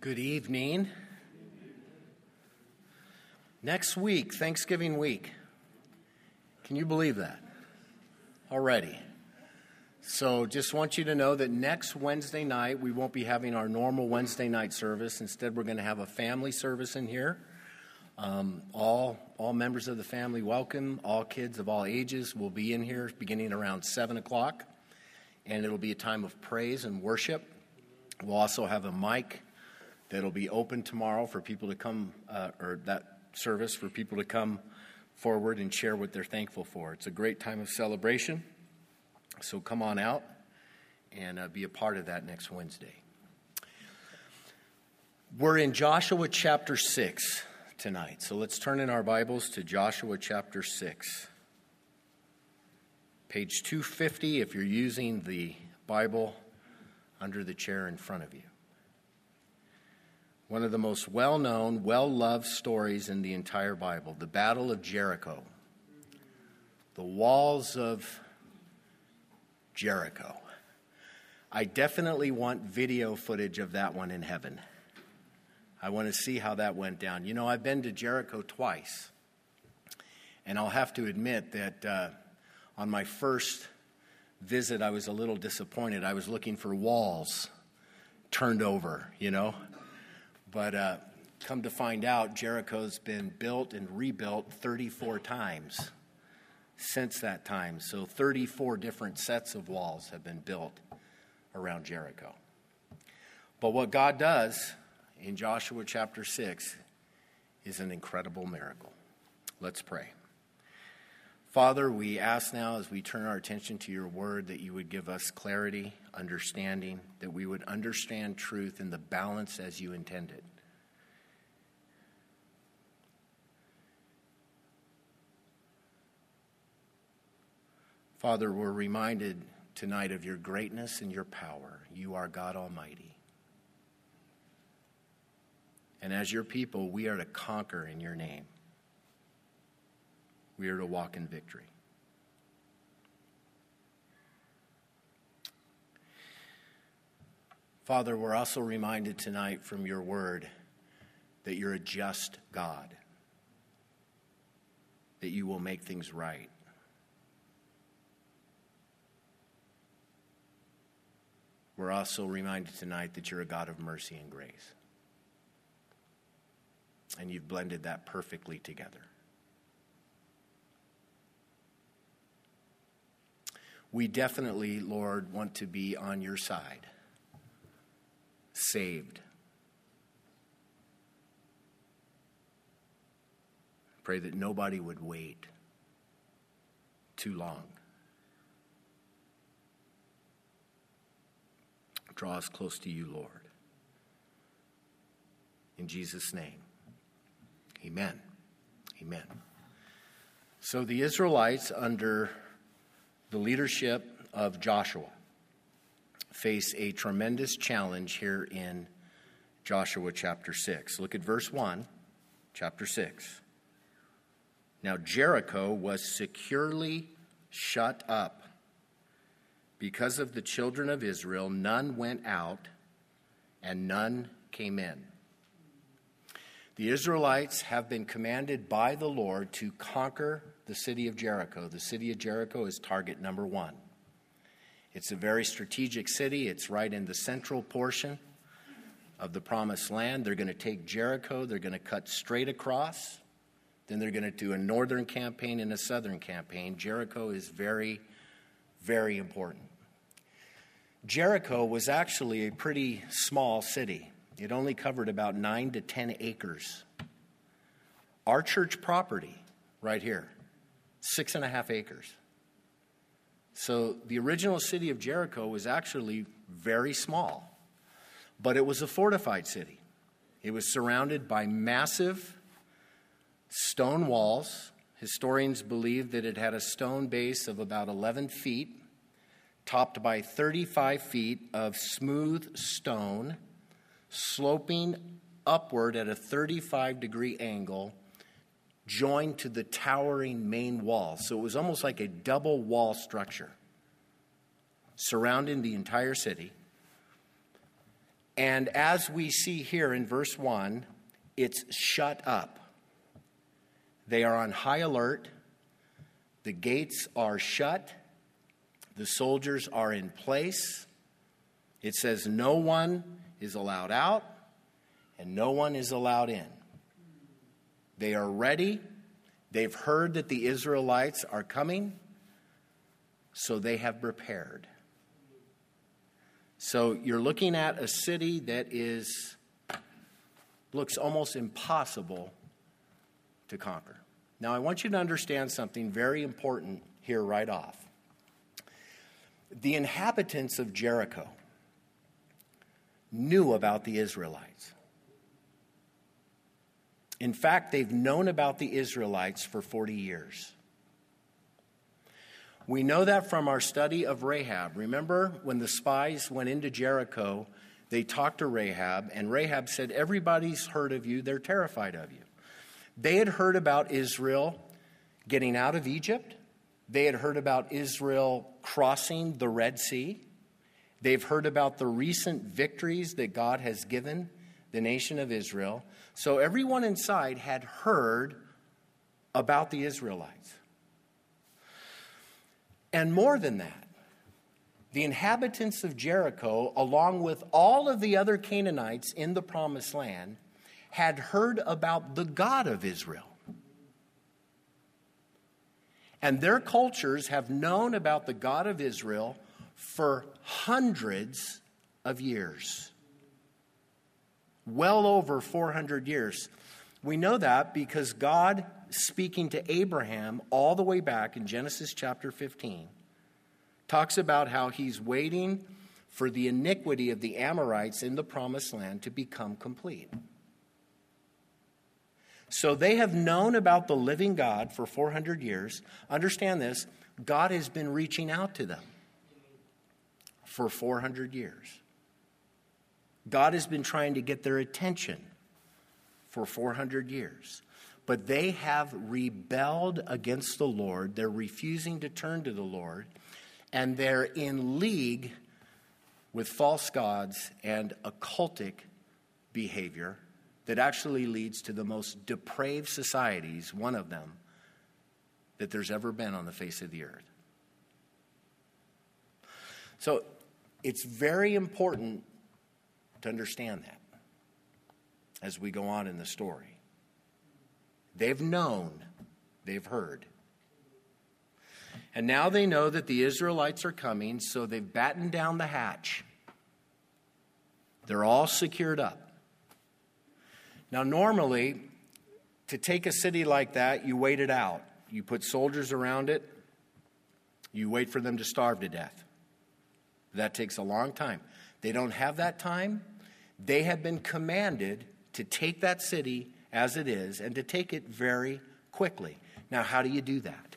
Good evening. Next week, Thanksgiving week. Can you believe that? Already. So, just want you to know that next Wednesday night, we won't be having our normal Wednesday night service. Instead, we're going to have a family service in here. Um, all, all members of the family welcome. All kids of all ages will be in here beginning around 7 o'clock. And it'll be a time of praise and worship. We'll also have a mic that'll be open tomorrow for people to come, uh, or that service for people to come forward and share what they're thankful for. It's a great time of celebration. So come on out and uh, be a part of that next Wednesday. We're in Joshua chapter 6 tonight. So let's turn in our Bibles to Joshua chapter 6. Page 250 if you're using the Bible under the chair in front of you one of the most well known, well loved stories in the entire Bible the Battle of Jericho. The walls of Jericho. I definitely want video footage of that one in heaven. I want to see how that went down. You know, I've been to Jericho twice, and I'll have to admit that uh, on my first visit, I was a little disappointed. I was looking for walls turned over, you know. But uh, come to find out, Jericho's been built and rebuilt 34 times since that time. So 34 different sets of walls have been built around Jericho. But what God does in Joshua chapter 6 is an incredible miracle. Let's pray. Father, we ask now as we turn our attention to your word that you would give us clarity, understanding, that we would understand truth in the balance as you intended. Father, we're reminded tonight of your greatness and your power. You are God Almighty. And as your people, we are to conquer in your name we are to walk in victory. Father, we're also reminded tonight from your word that you're a just God, that you will make things right. We're also reminded tonight that you're a God of mercy and grace. And you've blended that perfectly together. We definitely, Lord, want to be on your side, saved. Pray that nobody would wait too long. Draw us close to you, Lord. In Jesus' name, amen. Amen. So the Israelites, under the leadership of Joshua face a tremendous challenge here in Joshua chapter 6. Look at verse 1, chapter 6. Now Jericho was securely shut up. Because of the children of Israel, none went out and none came in. The Israelites have been commanded by the Lord to conquer the city of Jericho. The city of Jericho is target number one. It's a very strategic city, it's right in the central portion of the promised land. They're going to take Jericho, they're going to cut straight across. Then they're going to do a northern campaign and a southern campaign. Jericho is very, very important. Jericho was actually a pretty small city. It only covered about nine to 10 acres. Our church property, right here, six and a half acres. So the original city of Jericho was actually very small, but it was a fortified city. It was surrounded by massive stone walls. Historians believe that it had a stone base of about 11 feet, topped by 35 feet of smooth stone, sloping upward at a 35 degree angle joined to the towering main wall. So it was almost like a double wall structure surrounding the entire city. And as we see here in verse 1, it's shut up. They are on high alert. The gates are shut. The soldiers are in place. It says no one is allowed out and no one is allowed in. They are ready. They've heard that the Israelites are coming, so they have prepared. So you're looking at a city that is looks almost impossible to conquer. Now I want you to understand something very important here right off. The inhabitants of Jericho knew about the Israelites. In fact, they've known about the Israelites for 40 years. We know that from our study of Rahab. Remember when the spies went into Jericho, they talked to Rahab, and Rahab said, Everybody's heard of you, they're terrified of you. They had heard about Israel getting out of Egypt, they had heard about Israel crossing the Red Sea, they've heard about the recent victories that God has given the nation of Israel. So everyone inside had heard about the Israelites. And more than that, the inhabitants of Jericho, along with all of the other Canaanites in the promised land, had heard about the God of Israel. And their cultures have known about the God of Israel for hundreds of years well over 400 years. We know that because God, speaking to Abraham all the way back in Genesis chapter 15, talks about how he's waiting for the iniquity of the Amorites in the promised land to become complete. So they have known about the living God for 400 years. Understand this God has been reaching out to them for 400 years. God has been trying to get their attention for 400 years. But they have rebelled against the Lord. They're refusing to turn to the Lord. And they're in league with false gods and occultic behavior that actually leads to the most depraved societies, one of them, that there's ever been on the face of the earth. So it's very important to understand that as we go on in the story. They've known, they've heard. And now they know that the Israelites are coming, so they've battened down the hatch. They're all secured up. Now, normally, to take a city like that, you wait it out. You put soldiers around it, you wait for them to starve to death. That takes a long time. They don't have that time. They have been commanded to take that city as it is and to take it very quickly. Now, how do you do that?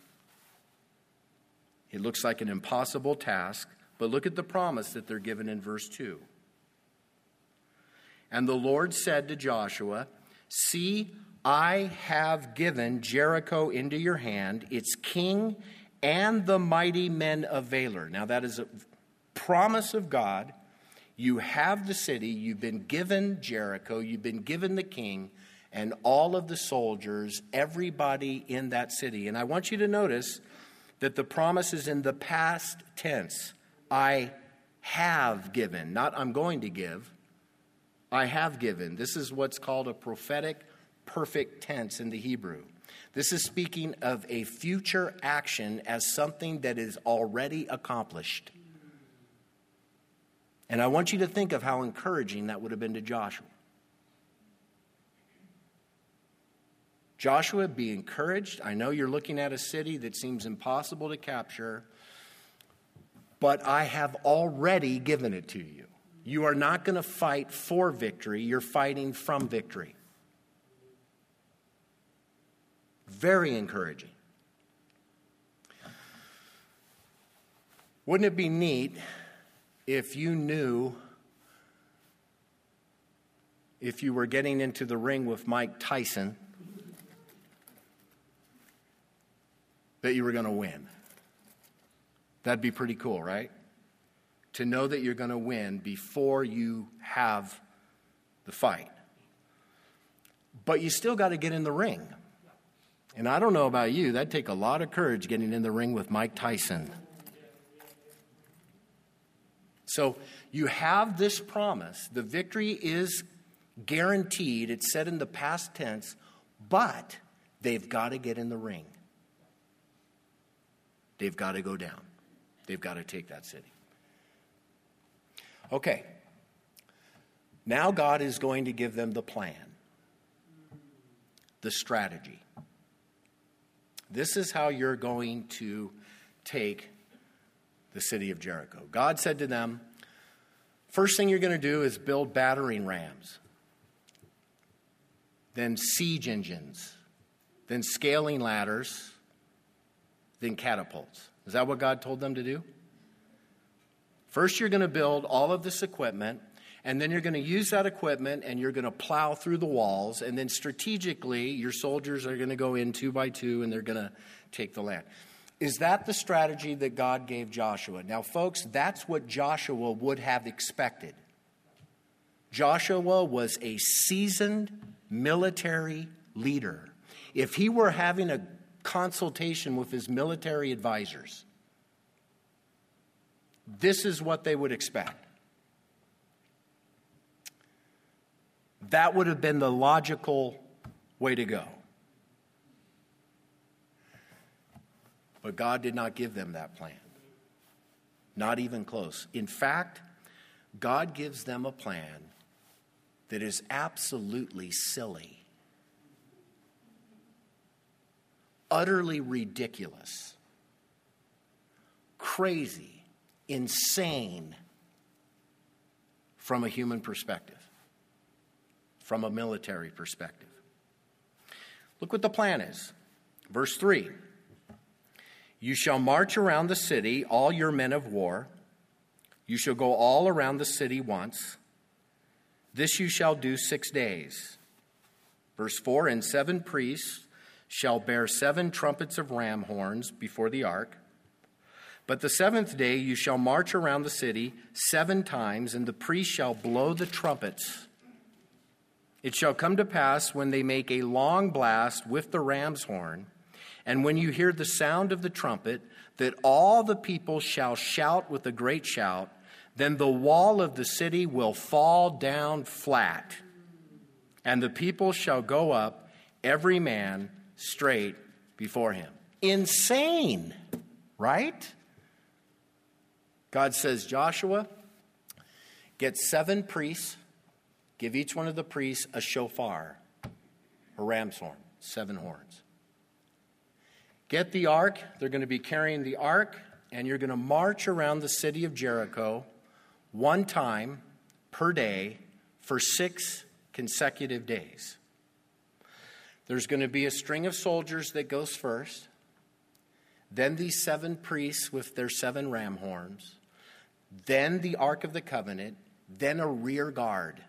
It looks like an impossible task, but look at the promise that they're given in verse 2. And the Lord said to Joshua, See, I have given Jericho into your hand, its king and the mighty men of Valor. Now, that is a promise of God you have the city, you've been given Jericho, you've been given the king, and all of the soldiers, everybody in that city. And I want you to notice that the promise is in the past tense. I have given, not I'm going to give. I have given. This is what's called a prophetic perfect tense in the Hebrew. This is speaking of a future action as something that is already accomplished. And I want you to think of how encouraging that would have been to Joshua. Joshua, be encouraged. I know you're looking at a city that seems impossible to capture, but I have already given it to you. You are not going to fight for victory, you're fighting from victory. Very encouraging. Wouldn't it be neat if you knew if you were getting into the ring with Mike Tyson that you were going to win. That'd be pretty cool, right? to know that you're going to win before you have the fight. But you still got to get in the ring. And I don't know about you, that'd take a lot of courage getting in the ring with Mike Tyson. So you have this promise. The victory is guaranteed. It's said in the past tense, but they've got to get in the ring. They've got to go down. They've got to take that city. Okay. Now God is going to give them the plan, the strategy. This is how you're going to take the city of Jericho. God said to them, First thing you're going to do is build battering rams, then siege engines, then scaling ladders, then catapults. Is that what God told them to do? First, you're going to build all of this equipment, and then you're going to use that equipment and you're going to plow through the walls, and then strategically, your soldiers are going to go in two by two and they're going to take the land. Is that the strategy that God gave Joshua? Now, folks, that's what Joshua would have expected. Joshua was a seasoned military leader. If he were having a consultation with his military advisors, this is what they would expect. That would have been the logical way to go. But God did not give them that plan. Not even close. In fact, God gives them a plan that is absolutely silly, utterly ridiculous, crazy, insane from a human perspective from a military perspective. Look what the plan is. Verse 3 You shall march around the city, all your men of war. You shall go all around the city once. This you shall do six days. Verse 4 And seven priests shall bear seven trumpets of ram horns before the ark. But the seventh day you shall march around the city seven times, and the priests shall blow the trumpets it shall come to pass when they make a long blast with the ram's horn, and when you hear the sound of the trumpet, that all the people shall shout with a great shout, then the wall of the city will fall down flat, and the people shall go up, every man straight before him. Insane, right? God says, Joshua, get seven priests Give each one of the priests a shofar, a ram's horn, seven horns. Get the ark. They're going to be carrying the ark, and you're going to march around the city of Jericho one time per day for six consecutive days. There's going to be a string of soldiers that goes first, then these seven priests with their seven ram horns, then the Ark of the Covenant, then a rear guard.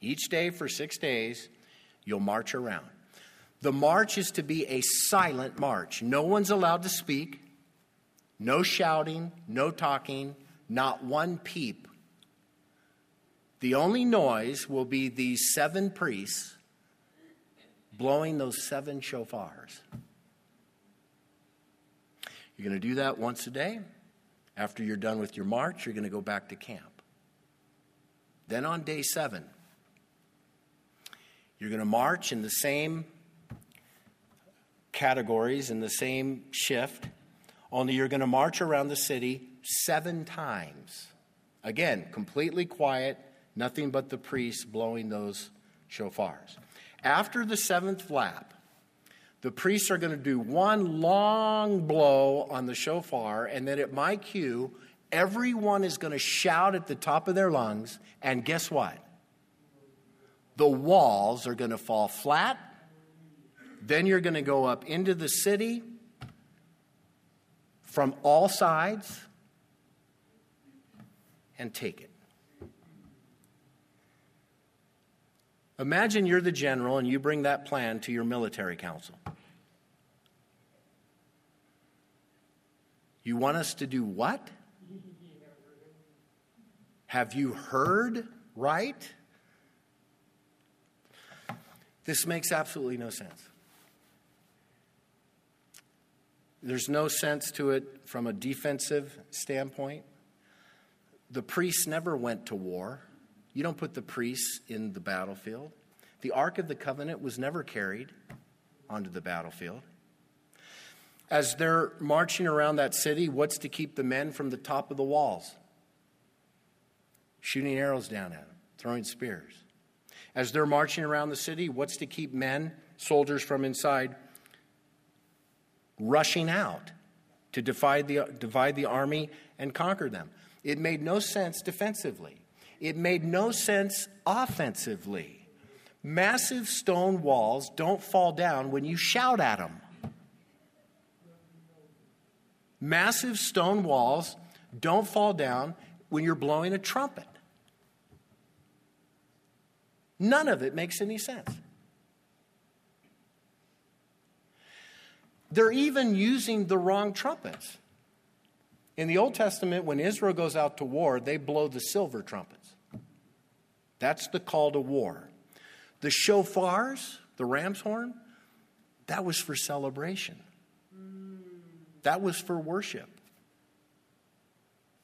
Each day for six days, you'll march around. The march is to be a silent march. No one's allowed to speak, no shouting, no talking, not one peep. The only noise will be these seven priests blowing those seven shofars. You're going to do that once a day. After you're done with your march, you're going to go back to camp. Then on day seven, you're going to march in the same categories, in the same shift, only you're going to march around the city seven times. Again, completely quiet, nothing but the priests blowing those shofars. After the seventh lap, the priests are going to do one long blow on the shofar, and then at my cue, everyone is going to shout at the top of their lungs, and guess what? the walls are going to fall flat. Then you're going to go up into the city from all sides and take it. Imagine you're the general and you bring that plan to your military council. You want us to do what? Have you heard right? This makes absolutely no sense. There's no sense to it from a defensive standpoint. The priests never went to war. You don't put the priests in the battlefield. The Ark of the Covenant was never carried onto the battlefield. As they're marching around that city, what's to keep the men from the top of the walls? Shooting arrows down at them, throwing spears. As they're marching around the city, what's to keep men, soldiers from inside, rushing out to divide the, divide the army and conquer them? It made no sense defensively. It made no sense offensively. Massive stone walls don't fall down when you shout at them. Massive stone walls don't fall down when you're blowing a trumpet. None of it makes any sense. They're even using the wrong trumpets. In the Old Testament, when Israel goes out to war, they blow the silver trumpets. That's the call to war. The shofars, the ram's horn, that was for celebration. That was for worship.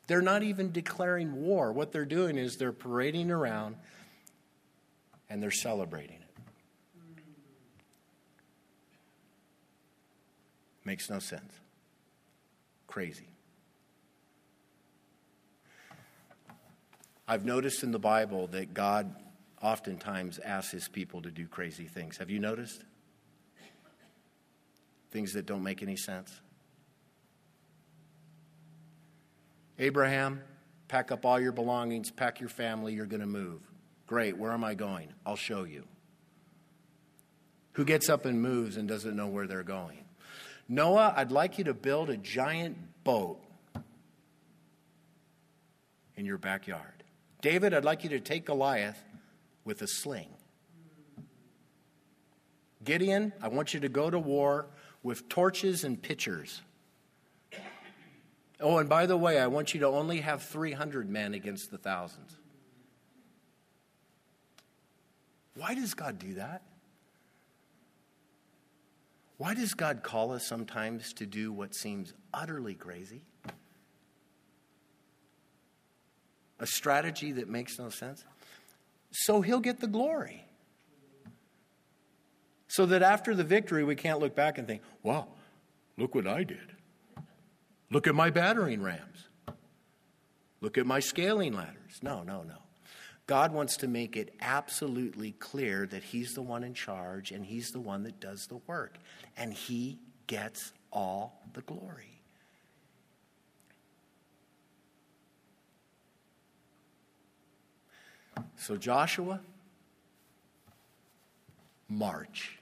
They're not even declaring war. What they're doing is they're parading around and they're celebrating it. Makes no sense. Crazy. I've noticed in the Bible that God oftentimes asks his people to do crazy things. Have you noticed? Things that don't make any sense. Abraham, pack up all your belongings, pack your family, you're going to move. Great, where am I going? I'll show you. Who gets up and moves and doesn't know where they're going? Noah, I'd like you to build a giant boat in your backyard. David, I'd like you to take Goliath with a sling. Gideon, I want you to go to war with torches and pitchers. Oh, and by the way, I want you to only have 300 men against the thousands. Why does God do that? Why does God call us sometimes to do what seems utterly crazy? A strategy that makes no sense? So he'll get the glory. So that after the victory, we can't look back and think, wow, look what I did. Look at my battering rams. Look at my scaling ladders. No, no, no. God wants to make it absolutely clear that He's the one in charge and He's the one that does the work. And He gets all the glory. So, Joshua, march.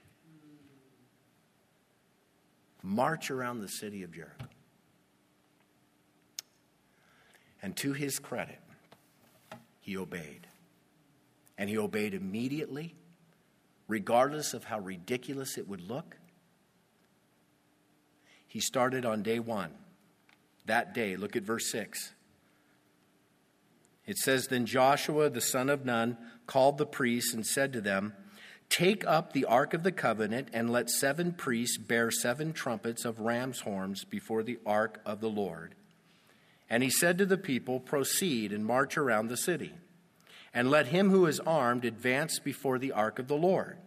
March around the city of Jericho. And to his credit, he obeyed. And he obeyed immediately, regardless of how ridiculous it would look. He started on day one. That day, look at verse 6. It says, Then Joshua the son of Nun called the priests and said to them, Take up the ark of the covenant and let seven priests bear seven trumpets of ram's horns before the ark of the Lord. And he said to the people, Proceed and march around the city, and let him who is armed advance before the ark of the Lord.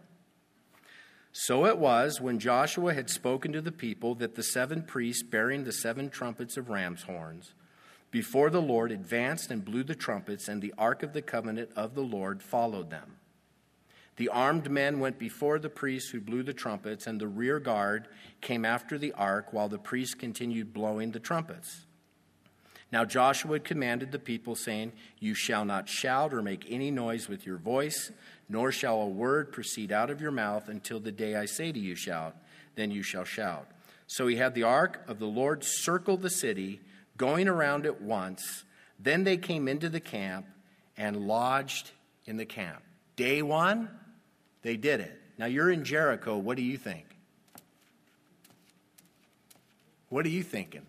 So it was when Joshua had spoken to the people that the seven priests bearing the seven trumpets of ram's horns before the Lord advanced and blew the trumpets, and the ark of the covenant of the Lord followed them. The armed men went before the priests who blew the trumpets, and the rear guard came after the ark while the priests continued blowing the trumpets. Now Joshua commanded the people, saying, You shall not shout or make any noise with your voice, nor shall a word proceed out of your mouth until the day I say to you, Shout. Then you shall shout. So he had the ark of the Lord circle the city, going around it once. Then they came into the camp and lodged in the camp. Day one, they did it. Now you're in Jericho. What do you think? What are you thinking?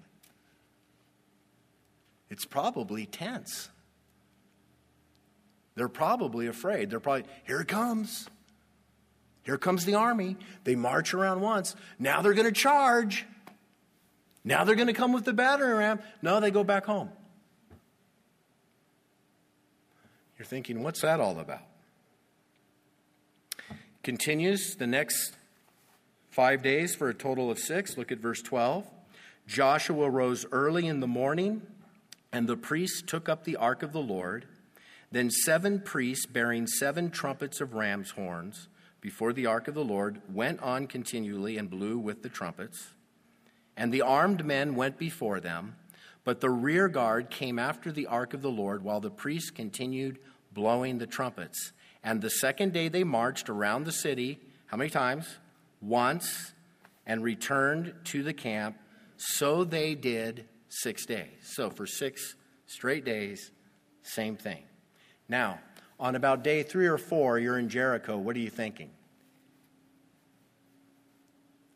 It's probably tense. They're probably afraid. They're probably, here it comes. Here comes the army. They march around once. Now they're going to charge. Now they're going to come with the battering ram. No, they go back home. You're thinking, what's that all about? Continues the next five days for a total of six. Look at verse 12. Joshua rose early in the morning, and the priests took up the ark of the Lord. Then seven priests bearing seven trumpets of ram's horns before the ark of the Lord went on continually and blew with the trumpets. And the armed men went before them, but the rear guard came after the ark of the Lord while the priests continued blowing the trumpets. And the second day they marched around the city, how many times? Once, and returned to the camp. So they did six days. So for six straight days, same thing. Now, on about day three or four, you're in Jericho. What are you thinking?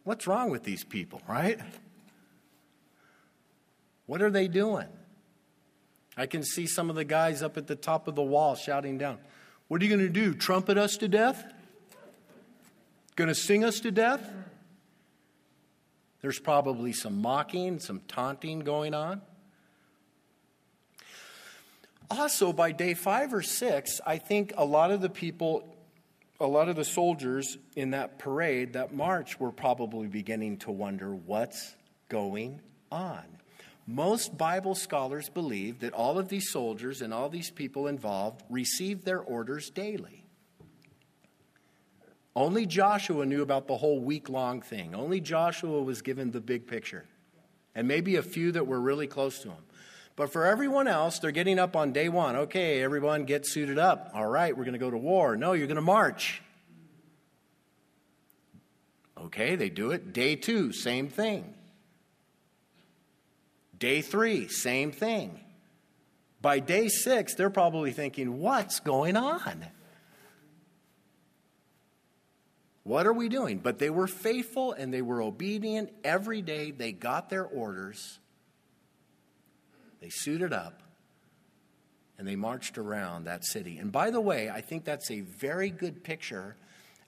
What's wrong with these people, right? What are they doing? I can see some of the guys up at the top of the wall shouting down, What are you going to do? Trumpet us to death? Going to sing us to death? There's probably some mocking, some taunting going on. Also, by day five or six, I think a lot of the people, a lot of the soldiers in that parade, that march, were probably beginning to wonder what's going on. Most Bible scholars believe that all of these soldiers and all these people involved received their orders daily. Only Joshua knew about the whole week long thing. Only Joshua was given the big picture, and maybe a few that were really close to him. But for everyone else, they're getting up on day one. Okay, everyone get suited up. All right, we're going to go to war. No, you're going to march. Okay, they do it. Day two, same thing. Day three, same thing. By day six, they're probably thinking, what's going on? What are we doing? But they were faithful and they were obedient. Every day they got their orders they suited up and they marched around that city. And by the way, I think that's a very good picture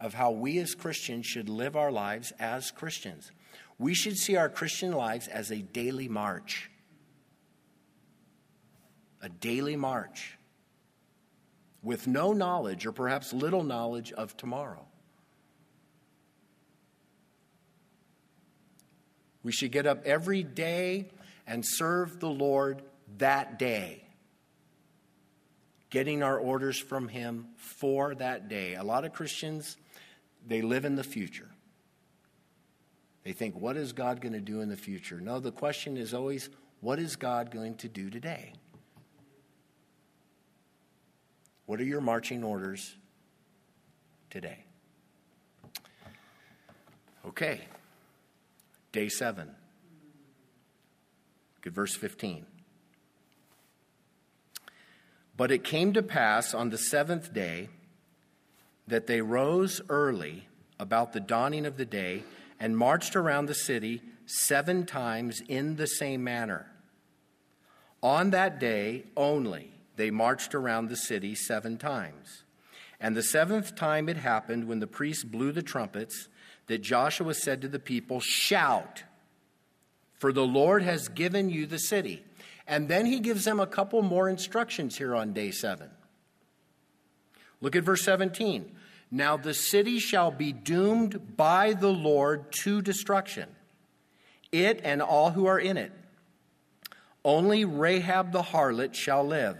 of how we as Christians should live our lives as Christians. We should see our Christian lives as a daily march. A daily march with no knowledge or perhaps little knowledge of tomorrow. We should get up every day and serve the Lord that day. Getting our orders from Him for that day. A lot of Christians, they live in the future. They think, what is God going to do in the future? No, the question is always, what is God going to do today? What are your marching orders today? Okay, day seven. Good, verse 15. But it came to pass on the seventh day that they rose early about the dawning of the day and marched around the city seven times in the same manner. On that day only, they marched around the city seven times. And the seventh time it happened when the priests blew the trumpets that Joshua said to the people, Shout! for the Lord has given you the city. And then he gives them a couple more instructions here on day seven. Look at verse 17. Now the city shall be doomed by the Lord to destruction, it and all who are in it. Only Rahab the harlot shall live,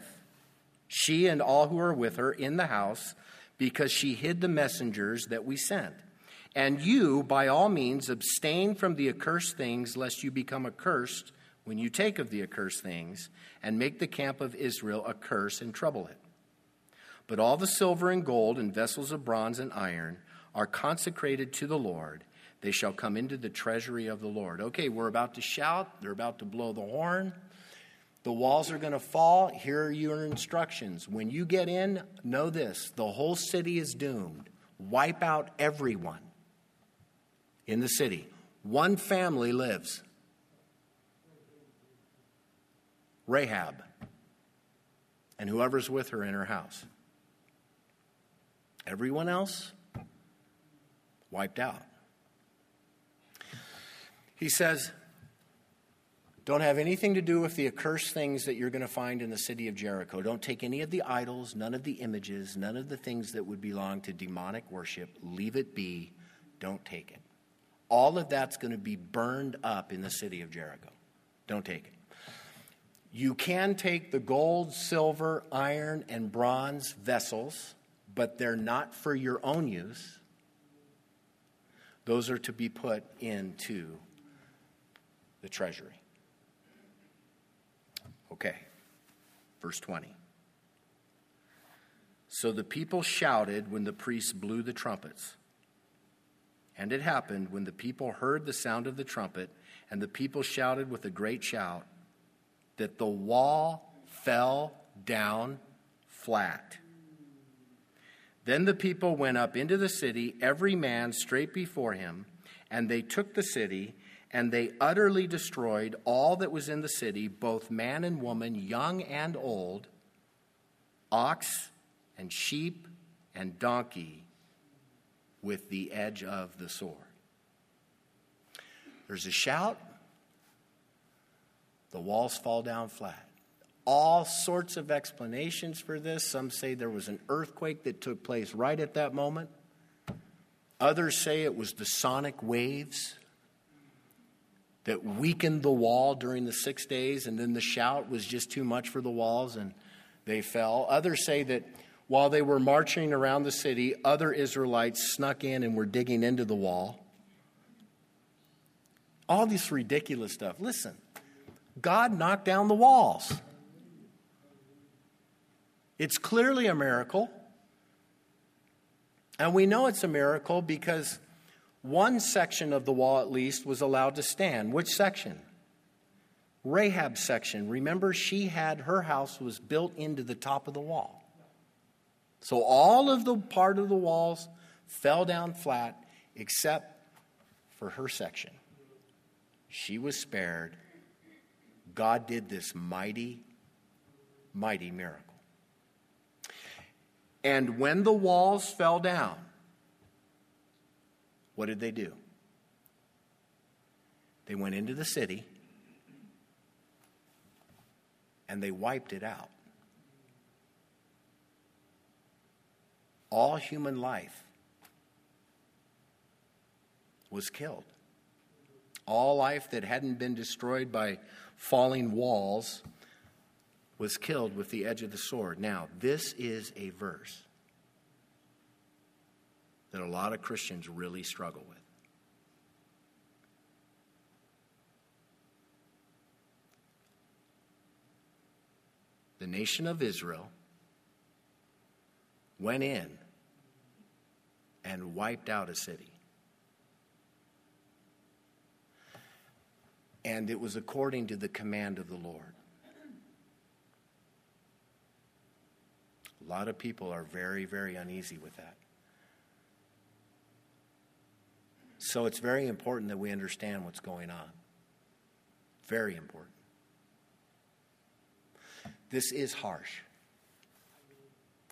she and all who are with her in the house, because she hid the messengers that we sent. And you, by all means, abstain from the accursed things, lest you become accursed when you take of the accursed things, and make the camp of Israel a curse and trouble it. But all the silver and gold and vessels of bronze and iron are consecrated to the Lord. They shall come into the treasury of the Lord. Okay, we're about to shout, they're about to blow the horn. The walls are going to fall. Here are your instructions. When you get in, know this the whole city is doomed. Wipe out everyone in the city. One family lives Rahab and whoever's with her in her house. Everyone else wiped out. He says, don't have anything to do with the accursed things that you're going to find in the city of Jericho. Don't take any of the idols, none of the images, none of the things that would belong to demonic worship. Leave it be. Don't take it. All of that's going to be burned up in the city of Jericho. Don't take it. You can take the gold, silver, iron, and bronze vessels, but they're not for your own use. Those are to be put into the treasury. Okay, verse 20. So the people shouted when the priests blew the trumpets. And it happened when the people heard the sound of the trumpet, and the people shouted with a great shout, that the wall fell down flat. Then the people went up into the city, every man straight before him, and they took the city, and they utterly destroyed all that was in the city, both man and woman, young and old, ox and sheep and donkey, with the edge of the sword. There's a shout, the walls fall down flat. All sorts of explanations for this. Some say there was an earthquake that took place right at that moment. Others say it was the sonic waves that weakened the wall during the six days, and then the shout was just too much for the walls and they fell. Others say that while they were marching around the city, other Israelites snuck in and were digging into the wall. All this ridiculous stuff. Listen, God knocked down the walls. It's clearly a miracle. And we know it's a miracle because one section of the wall, at least, was allowed to stand. Which section? Rahab's section. Remember, she had her house was built into the top of the wall. So all of the part of the walls fell down flat except for her section. She was spared. God did this mighty, mighty miracle. And when the walls fell down, what did they do? They went into the city and they wiped it out. All human life was killed. All life that hadn't been destroyed by falling walls was killed with the edge of the sword. Now, this is a verse that a lot of Christians really struggle with. The nation of Israel went in and wiped out a city. And it was according to the command of the Lord. A lot of people are very, very uneasy with that. So it's very important that we understand what's going on. Very important. This is harsh.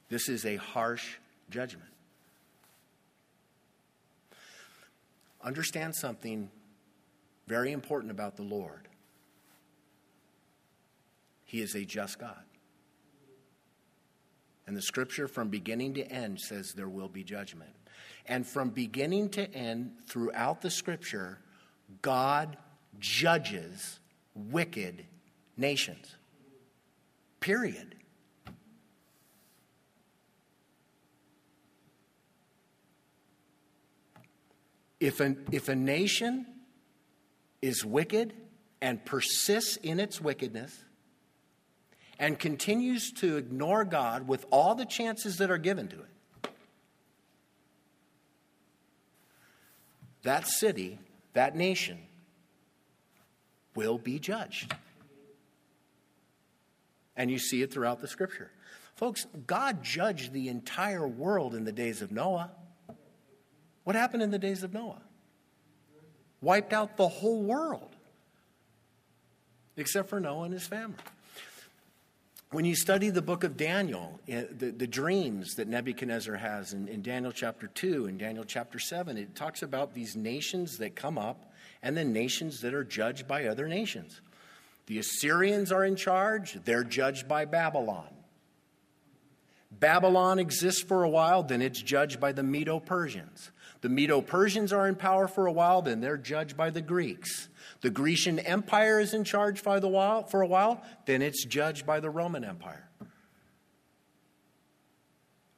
This is a harsh judgment. Understand something very important about the Lord. He is a just God. And the scripture from beginning to end says there will be judgment. And from beginning to end, throughout the scripture, God judges wicked nations. Period. If a, if a nation is wicked and persists in its wickedness and continues to ignore God with all the chances that are given to it, that city, that nation, will be judged. And you see it throughout the scripture. Folks, God judged the entire world in the days of Noah. What happened in the days of Noah? Wiped out the whole world, except for Noah and his family. When you study the book of Daniel, eh, the, the dreams that Nebuchadnezzar has in, in Daniel chapter 2 and Daniel chapter 7, it talks about these nations that come up and then nations that are judged by other nations. The Assyrians are in charge, they're judged by Babylon. Babylon exists for a while, then it's judged by the Medo Persians. The Medo Persians are in power for a while, then they're judged by the Greeks. The Grecian Empire is in charge for, the while, for a while, then it's judged by the Roman Empire.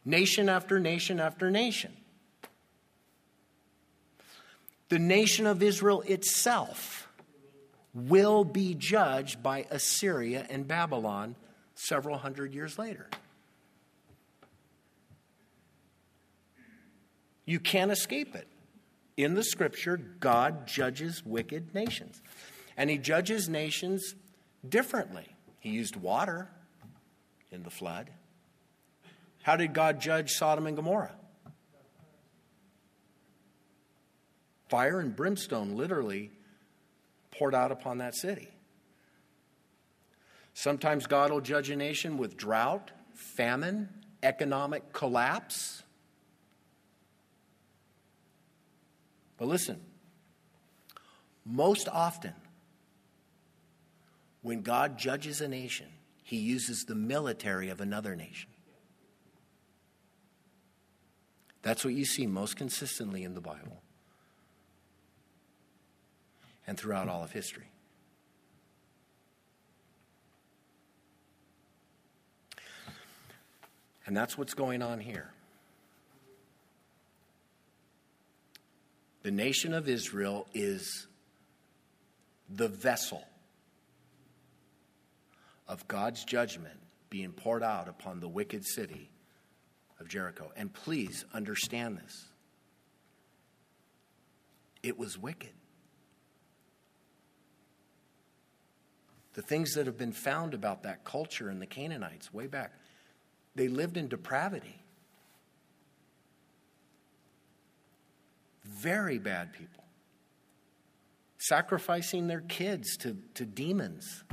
Nation after nation after nation. The nation of Israel itself will be judged by Assyria and Babylon several hundred years later. You can't escape it. In the scripture, God judges wicked nations. And he judges nations differently. He used water in the flood. How did God judge Sodom and Gomorrah? Fire and brimstone literally poured out upon that city. Sometimes God will judge a nation with drought, famine, economic collapse. But listen, most often, when God judges a nation, he uses the military of another nation. That's what you see most consistently in the Bible and throughout all of history. And that's what's going on here. The nation of Israel is the vessel of God's judgment being poured out upon the wicked city of Jericho. And please understand this it was wicked. The things that have been found about that culture and the Canaanites way back, they lived in depravity. Very bad people. Sacrificing their kids to, to demons.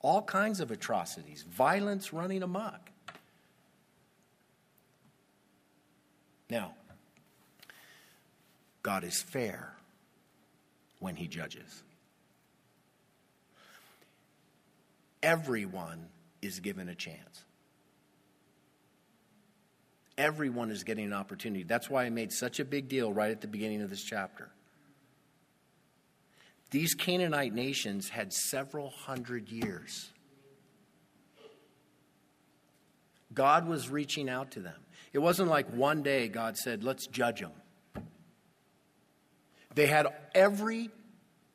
All kinds of atrocities. Violence running amok. Now, God is fair when he judges. Everyone is given a chance. Everyone is getting an opportunity. That's why I made such a big deal right at the beginning of this chapter. These Canaanite nations had several hundred years. God was reaching out to them. It wasn't like one day God said, let's judge them. They had every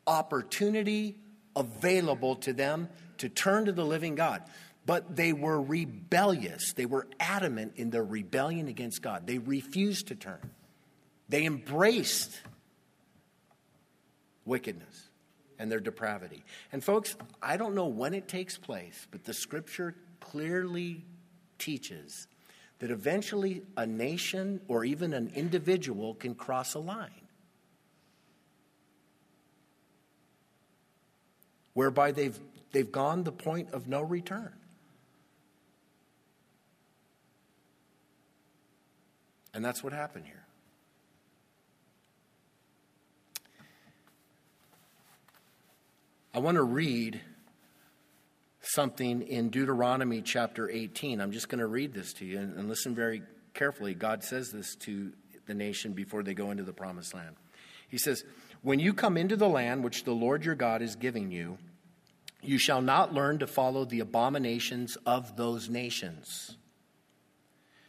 opportunity available to them to turn to the living God. But they were rebellious. They were adamant in their rebellion against God. They refused to turn. They embraced wickedness and their depravity. And, folks, I don't know when it takes place, but the scripture clearly teaches that eventually a nation or even an individual can cross a line whereby they've, they've gone the point of no return. And that's what happened here. I want to read something in Deuteronomy chapter 18. I'm just going to read this to you and, and, listen very carefully. God says this to the nation before they go into the promised land. He says, When you come into the land which the Lord your God is giving you, you shall not learn to follow the abominations of those nations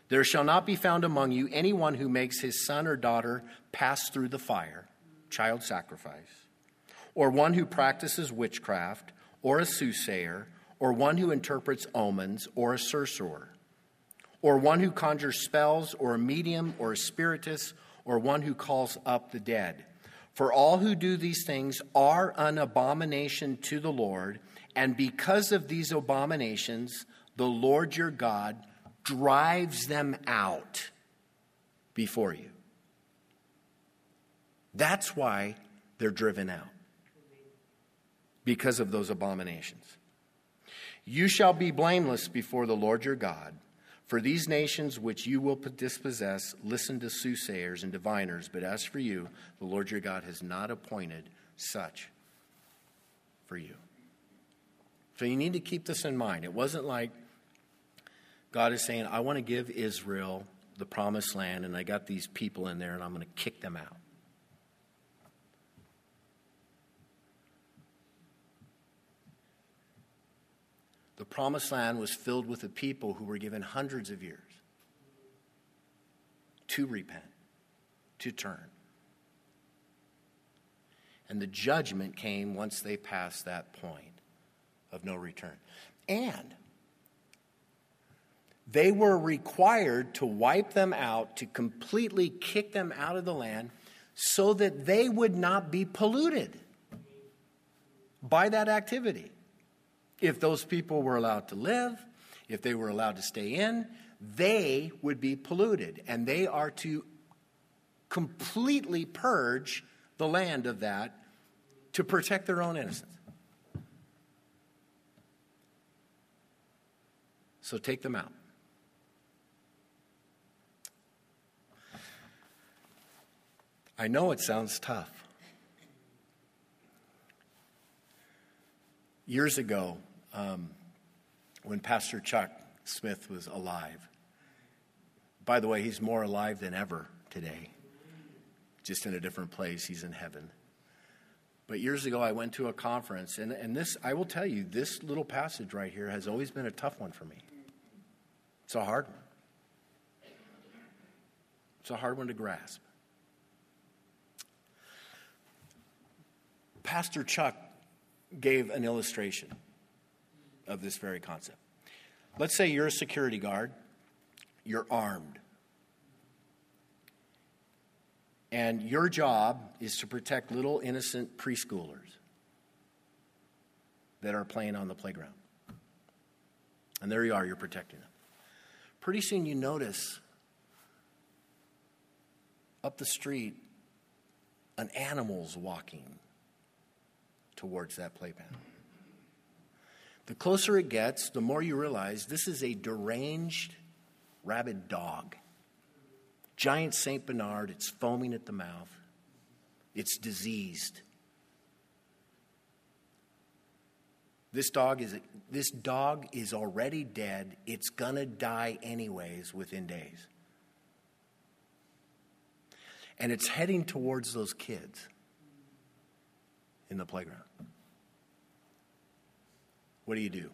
there shall not be found among you anyone who makes his son or daughter pass through the fire, child sacrifice, or one who practices witchcraft, or a soothsayer, or one who interprets omens, or a sorcerer, or one who conjures spells, or a medium, or a spiritist, or one who calls up the dead. For all who do these things are an abomination to the Lord, and because of these abominations, the Lord your God drives them out before you. That's why they're driven out because of those abominations. You shall be blameless before the Lord your God. For these nations which you will dispossess listen to soothsayers and diviners, but as for you, the Lord your God has not appointed such for you. So you need to keep this in mind. It wasn't like God is saying, I want to give Israel the promised land, and I got these people in there, and I'm going to kick them out. The promised land was filled with a people who were given hundreds of years to repent, to turn. And the judgment came once they passed that point of no return. And they were required to wipe them out, to completely kick them out of the land, so that they would not be polluted by that activity. If those people were allowed to live, if they were allowed to stay in, they would be polluted. And they are to completely purge the land of that to protect their own innocence. So take them out. I know it sounds tough. Years ago, um, when Pastor Chuck Smith was alive, by the way, he's more alive than ever today, just in a different place. He's in heaven. But years ago, I went to a conference, and, and this, I will tell you, this little passage right here has always been a tough one for me. It's a hard one. It's a hard one to grasp. Pastor Chuck gave an illustration of this very concept. Let's say you're a security guard, you're armed, and your job is to protect little innocent preschoolers that are playing on the playground. And there you are, you're protecting them. Pretty soon you notice up the street an animal's walking towards that playpen. The closer it gets, the more you realize this is a deranged, rabid dog. Giant St. Bernard, it's foaming at the mouth, it's diseased. This dog is this dog is already dead. It's going to die anyways within days. And it's heading towards those kids in the playground. What do you do?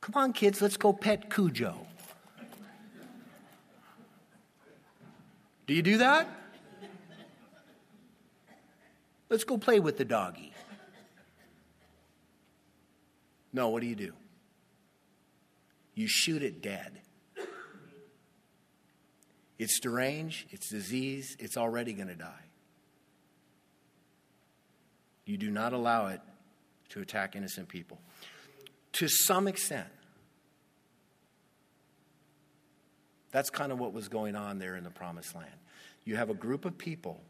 Come on, kids, let's go pet Cujo. Do you do that? Let's go play with the doggy. No, what do you do? You shoot it dead. It's deranged, it's disease, it's already going to die. You do not allow it to attack innocent people. To some extent, that's kind of what was going on there in the promised land. You have a group of people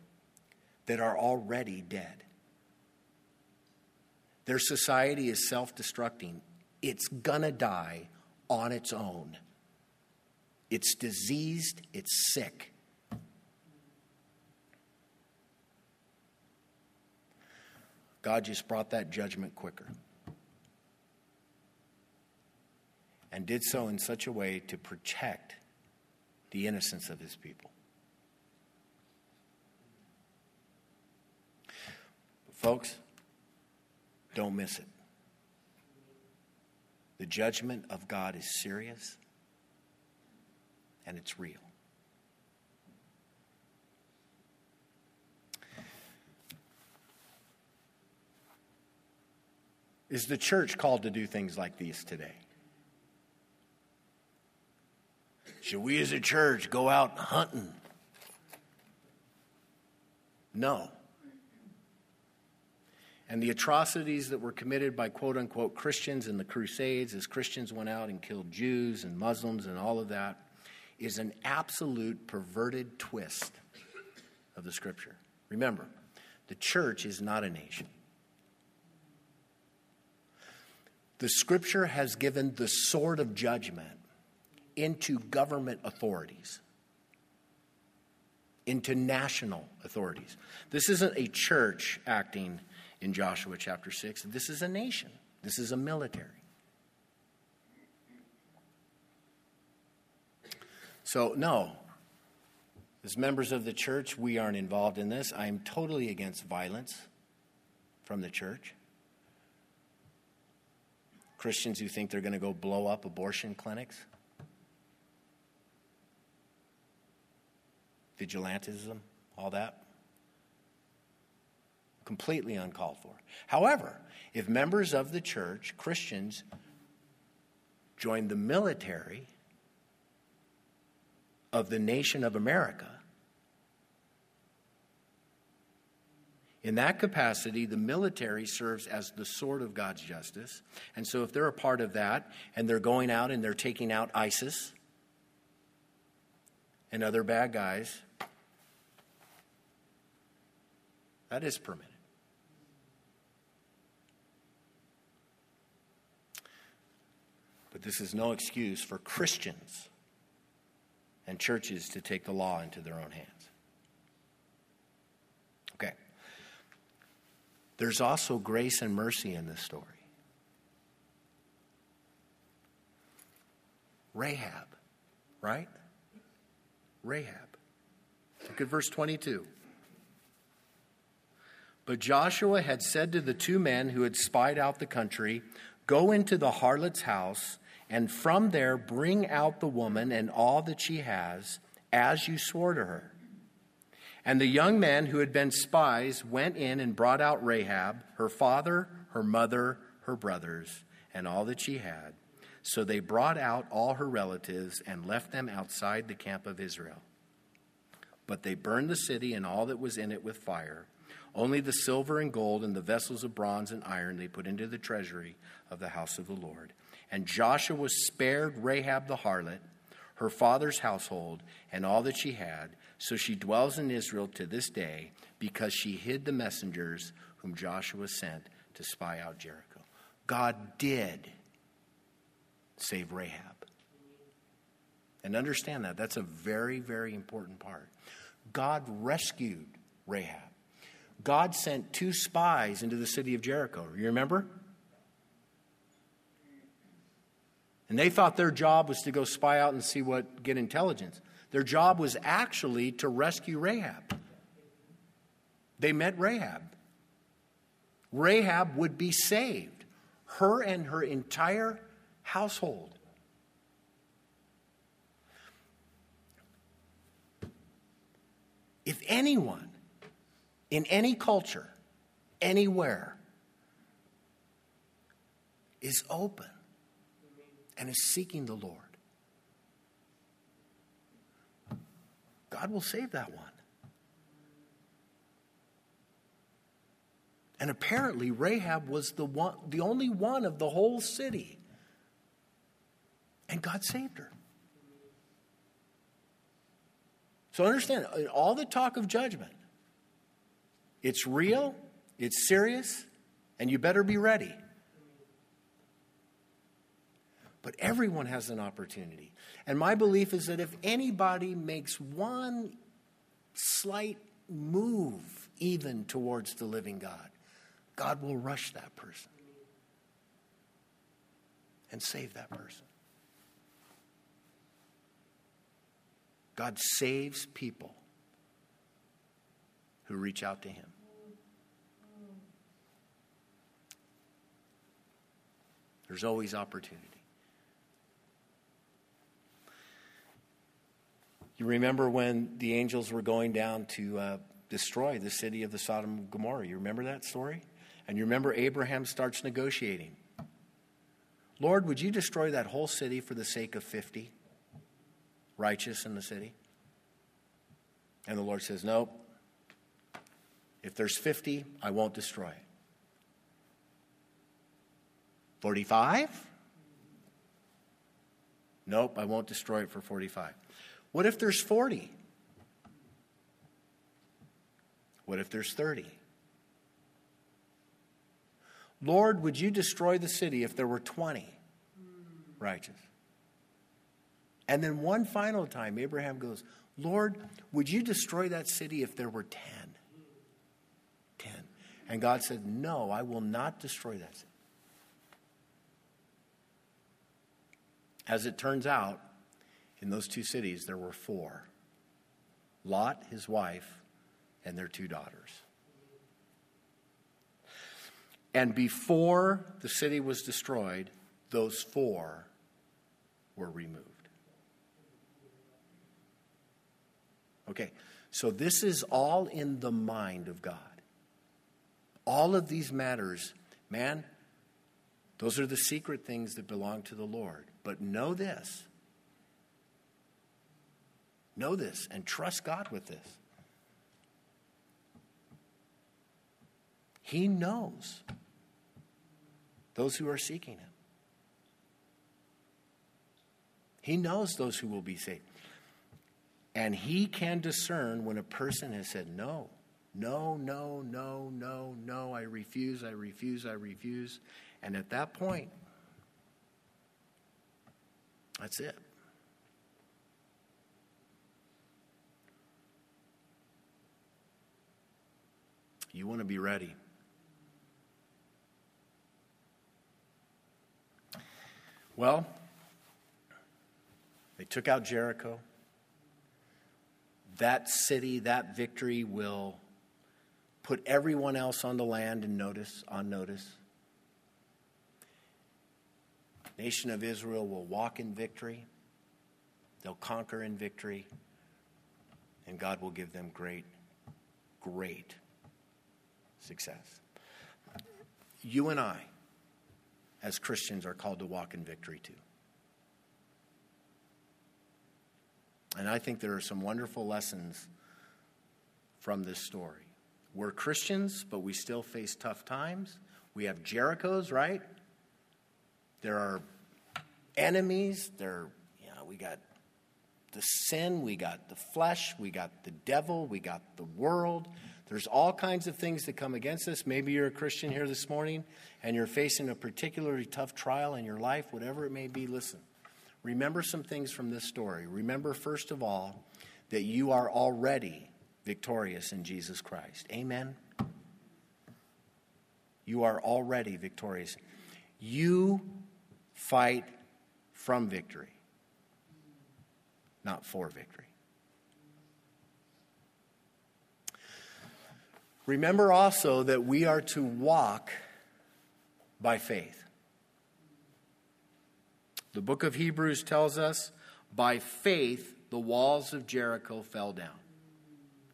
that are already dead. Their society is self destructing. It's gonna die on its own. It's diseased, it's sick. God just brought that judgment quicker. And did so in such a way to protect the innocence of his people. Folks, don't miss it. The judgment of God is serious and it's real. Is the church called to do things like these today? Should we as a church go out hunting? No. And the atrocities that were committed by quote unquote Christians in the Crusades, as Christians went out and killed Jews and Muslims and all of that, is an absolute perverted twist of the scripture. Remember, the church is not a nation. The scripture has given the sword of judgment into government authorities, into national authorities. This isn't a church acting in Joshua chapter 6, this is a nation, this is a military. So, no, as members of the church, we aren't involved in this. I am totally against violence from the church. Christians who think they're going to go blow up abortion clinics. Vigilantism, all that. Completely uncalled for. However, if members of the church, Christians, join the military of the nation of America, In that capacity, the military serves as the sword of God's justice. And so, if they're a part of that and they're going out and they're taking out ISIS and other bad guys, that is permitted. But this is no excuse for Christians and churches to take the law into their own hands. There's also grace and mercy in this story. Rahab, right? Rahab. Look at verse 22. But Joshua had said to the two men who had spied out the country, Go into the harlot's house, and from there bring out the woman and all that she has, as you swore to her. And the young men who had been spies went in and brought out Rahab, her father, her mother, her brothers, and all that she had. So they brought out all her relatives and left them outside the camp of Israel. But they burned the city and all that was in it with fire. Only the silver and gold and the vessels of bronze and iron they put into the treasury of the house of the Lord. And Joshua was spared Rahab the harlot, her father's household, and all that she had so she dwells in Israel to this day because she hid the messengers whom Joshua sent to spy out Jericho. God did save Rahab. And understand that. That's a very, very important part. God rescued Rahab. God sent two spies into the city of Jericho. You remember? And they thought their job was to go spy out and see what, get intelligence. Their job was actually to rescue Rahab. They met Rahab. Rahab would be saved, her and her entire household. If anyone in any culture, anywhere, is open and is seeking the Lord, God will save that one. And apparently, Rahab was the, one, the only one of the whole city. And God saved her. So understand, all the talk of judgment, it's real, it's serious, and you better be ready. But everyone has an opportunity. And my belief is that if anybody makes one slight move, even towards the living God, God will rush that person and save that person. God saves people who reach out to Him. There's always opportunity. You remember when the angels were going down to uh, destroy the city of the Sodom and Gomorrah? You remember that story? And you remember Abraham starts negotiating. Lord, would you destroy that whole city for the sake of 50 righteous in the city? And the Lord says, Nope. If there's 50, I won't destroy it. 45? Nope, I won't destroy it for 45. What if there's 40? What if there's 30? Lord, would you destroy the city if there were 20 righteous? And then one final time, Abraham goes, Lord, would you destroy that city if there were 10? 10. And God said, No, I will not destroy that city. As it turns out, in those two cities, there were four Lot, his wife, and their two daughters. And before the city was destroyed, those four were removed. Okay, so this is all in the mind of God. All of these matters, man, those are the secret things that belong to the Lord. But know this. Know this and trust God with this. He knows those who are seeking Him. He knows those who will be saved. And He can discern when a person has said, No, no, no, no, no, no, I refuse, I refuse, I refuse. And at that point, that's it. You want to be ready. Well, they took out Jericho. That city, that victory will put everyone else on the land in notice, on notice. Nation of Israel will walk in victory. They'll conquer in victory. And God will give them great, great success. You and I, as Christians, are called to walk in victory too. And I think there are some wonderful lessons from this story. We're Christians, but we still face tough times. We have Jerichos, right? There are enemies. There, you know, we got the sin, we got the flesh, we got the devil, we got the world. There's all kinds of things that come against us. Maybe you're a Christian here this morning and you're facing a particularly tough trial in your life, whatever it may be. Listen, remember some things from this story. Remember, first of all, that you are already victorious in Jesus Christ. Amen? You are already victorious. You fight from victory, not for victory. Remember also that we are to walk by faith. The book of Hebrews tells us by faith the walls of Jericho fell down.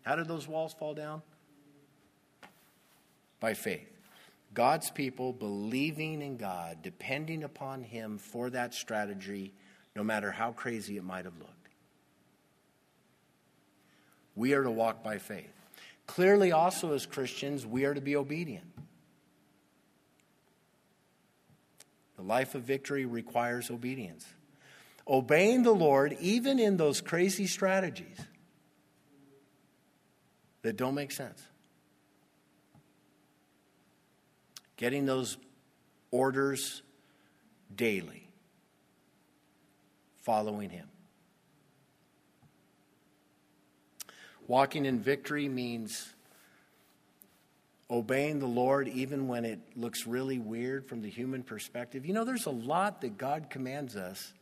How did those walls fall down? By faith. God's people believing in God, depending upon Him for that strategy, no matter how crazy it might have looked. We are to walk by faith. Clearly, also as Christians, we are to be obedient. The life of victory requires obedience. Obeying the Lord, even in those crazy strategies that don't make sense. Getting those orders daily, following Him. Walking in victory means obeying the Lord even when it looks really weird from the human perspective. You know, there's a lot that God commands us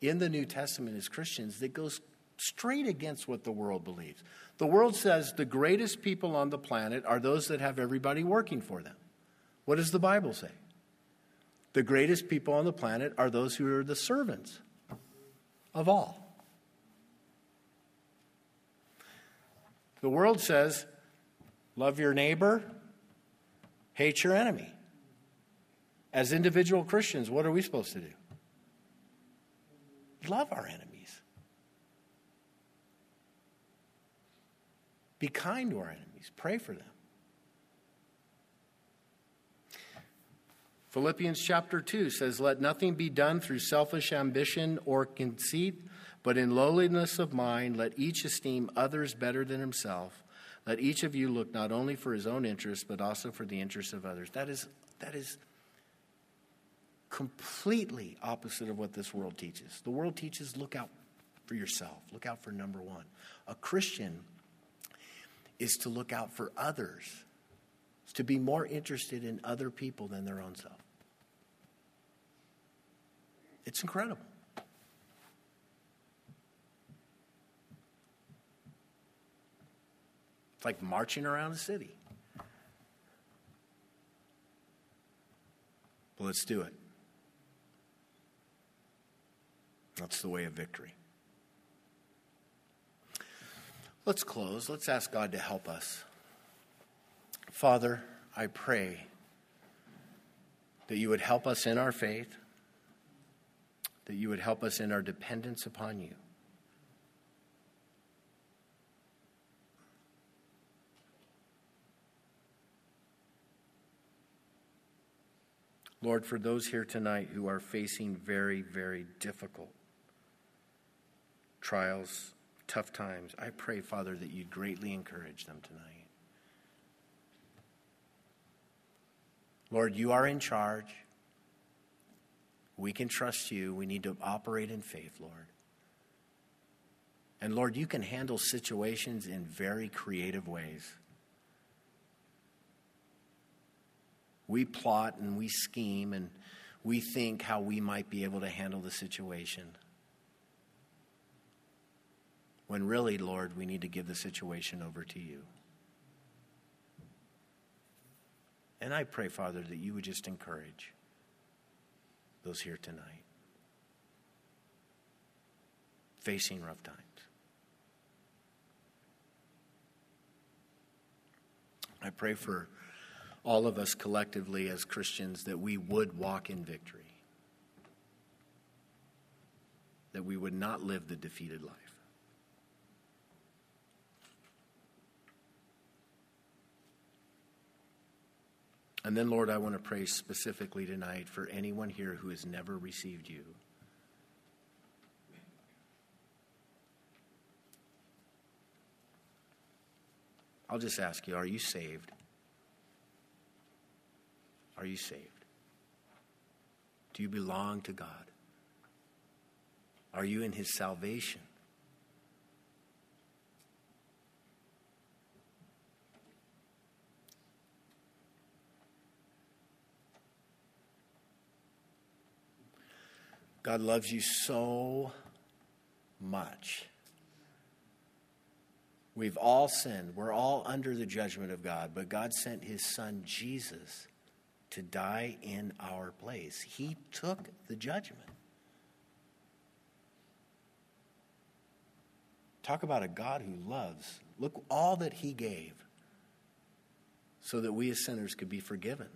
in the New Testament as Christians that goes straight against what the world believes. The world says the greatest people on the planet are those that have everybody working for them. What does the Bible say? The greatest people on the planet are those who are the servants of all. The world says, love your neighbor, hate your enemy. As individual Christians, what are we supposed to do? Love our enemies. Be kind to our enemies. Pray for them. Philippians chapter 2 says, Let nothing be done through selfish ambition or conceit, but in lowliness of mind, let each esteem others better than himself. Let each of you look not only for his own interests, but also for the interests of others. That is, that is completely opposite of what this world teaches. The world teaches look out for yourself, look out for number one. A Christian is to look out for others, is to be more interested in other people than their own self. It's incredible. Like marching around the city. But let's do it. That's the way of victory. Let's close. Let's ask God to help us. Father, I pray that you would help us in our faith, that you would help us in our dependence upon you. Lord, for those here tonight who are facing very, very difficult trials, tough times, I pray, Father, that you greatly encourage them tonight. Lord, you are in charge. We can trust you. We need to operate in faith, Lord. And Lord, you can handle situations in very creative ways. We plot and we scheme and we think how we might be able to handle the situation. When really, Lord, we need to give the situation over to you. And I pray, Father, that you would just encourage those here tonight facing rough times. I pray for all of us collectively as Christians, that we would walk in victory, that we would not live the defeated life. And then, Lord, I want to pray specifically tonight for anyone here who has never received you. I'll just ask you are you saved? Are you saved? Do you belong to God? Are you in His salvation? God loves you so much. We've all sinned. We're all under the judgment of God, but God sent his son Jesus to die in our place. He took the judgment. Talk about a God who loves. Look all that he gave so that we as sinners could be forgiven.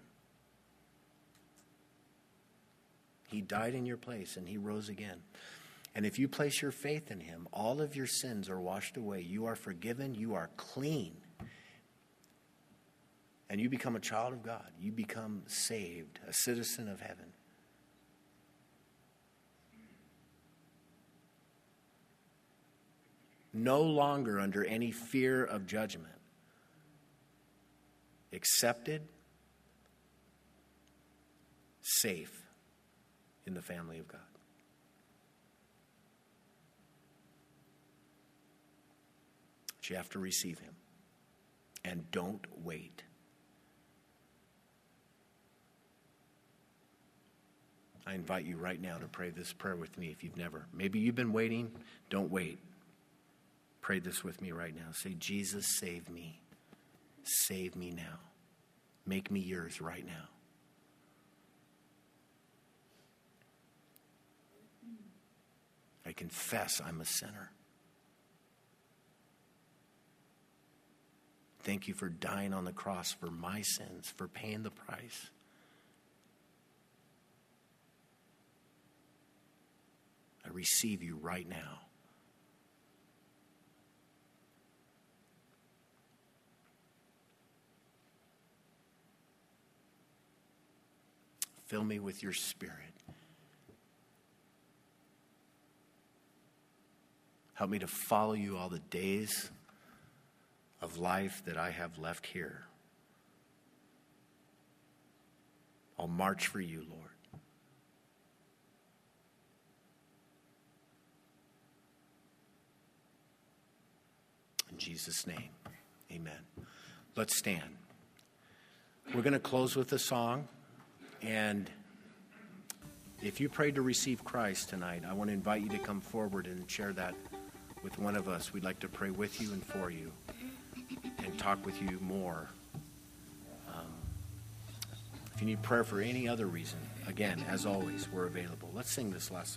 He died in your place and he rose again. And if you place your faith in him, all of your sins are washed away. You are forgiven. You are clean and you become a child of God. You become saved, a citizen of heaven. No longer under any fear of judgment. Accepted, safe in the family of God. But you have to receive Him. And don't wait. I invite you right now to pray this prayer with me if you've never. Maybe you've been waiting. Don't wait. Pray this with me right now. Say, Jesus, save me. Save me now. Make me yours right now. I confess I'm a sinner. Thank you for dying on the cross for my sins, for paying the price. I receive you right now. Fill me with your spirit. Help me to follow you all the days of life that I have left here. I'll march for you, Lord. Jesus' name. Amen. Let's stand. We're going to close with a song. And if you prayed to receive Christ tonight, I want to invite you to come forward and share that with one of us. We'd like to pray with you and for you and talk with you more. Um, if you need prayer for any other reason, again, as always, we're available. Let's sing this last.